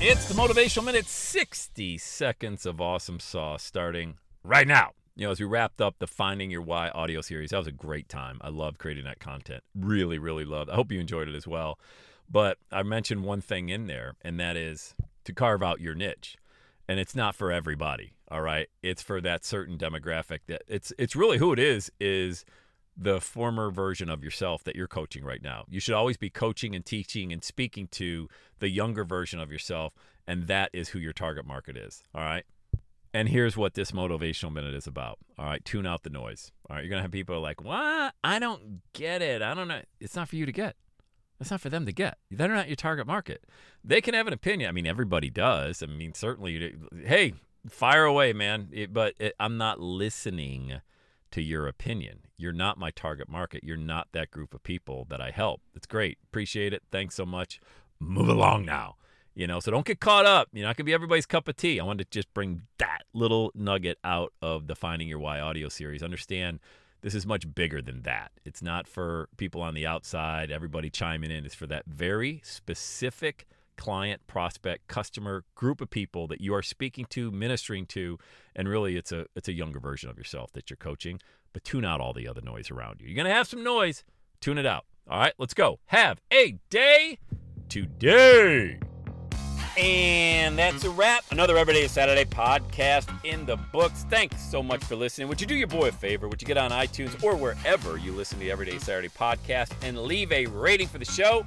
It's the Motivational Minute 60 seconds of awesome sauce starting right now. You know, as we wrapped up the Finding Your Why audio series, that was a great time. I love creating that content. Really, really loved. I hope you enjoyed it as well. But I mentioned one thing in there, and that is to carve out your niche. And it's not for everybody, all right? It's for that certain demographic that it's it's really who it is is the former version of yourself that you're coaching right now. You should always be coaching and teaching and speaking to the younger version of yourself, and that is who your target market is. All right. And here's what this motivational minute is about. All right, tune out the noise. All right, you're gonna have people like, "What? I don't get it. I don't know." It's not for you to get. It's not for them to get. They're not your target market. They can have an opinion. I mean, everybody does. I mean, certainly. Hey, fire away, man. It, but it, I'm not listening to your opinion. You're not my target market. You're not that group of people that I help. It's great. Appreciate it. Thanks so much. Move along now. You know, so don't get caught up. You're not gonna be everybody's cup of tea. I wanted to just bring that little nugget out of the Finding Your Why audio series. Understand this is much bigger than that. It's not for people on the outside, everybody chiming in. It's for that very specific client, prospect, customer group of people that you are speaking to, ministering to, and really it's a it's a younger version of yourself that you're coaching. But tune out all the other noise around you. You're gonna have some noise. Tune it out. All right, let's go. Have a day today. And that's a wrap. Another Everyday Saturday podcast in the books. Thanks so much for listening. Would you do your boy a favor? Would you get on iTunes or wherever you listen to Everyday Saturday podcast and leave a rating for the show?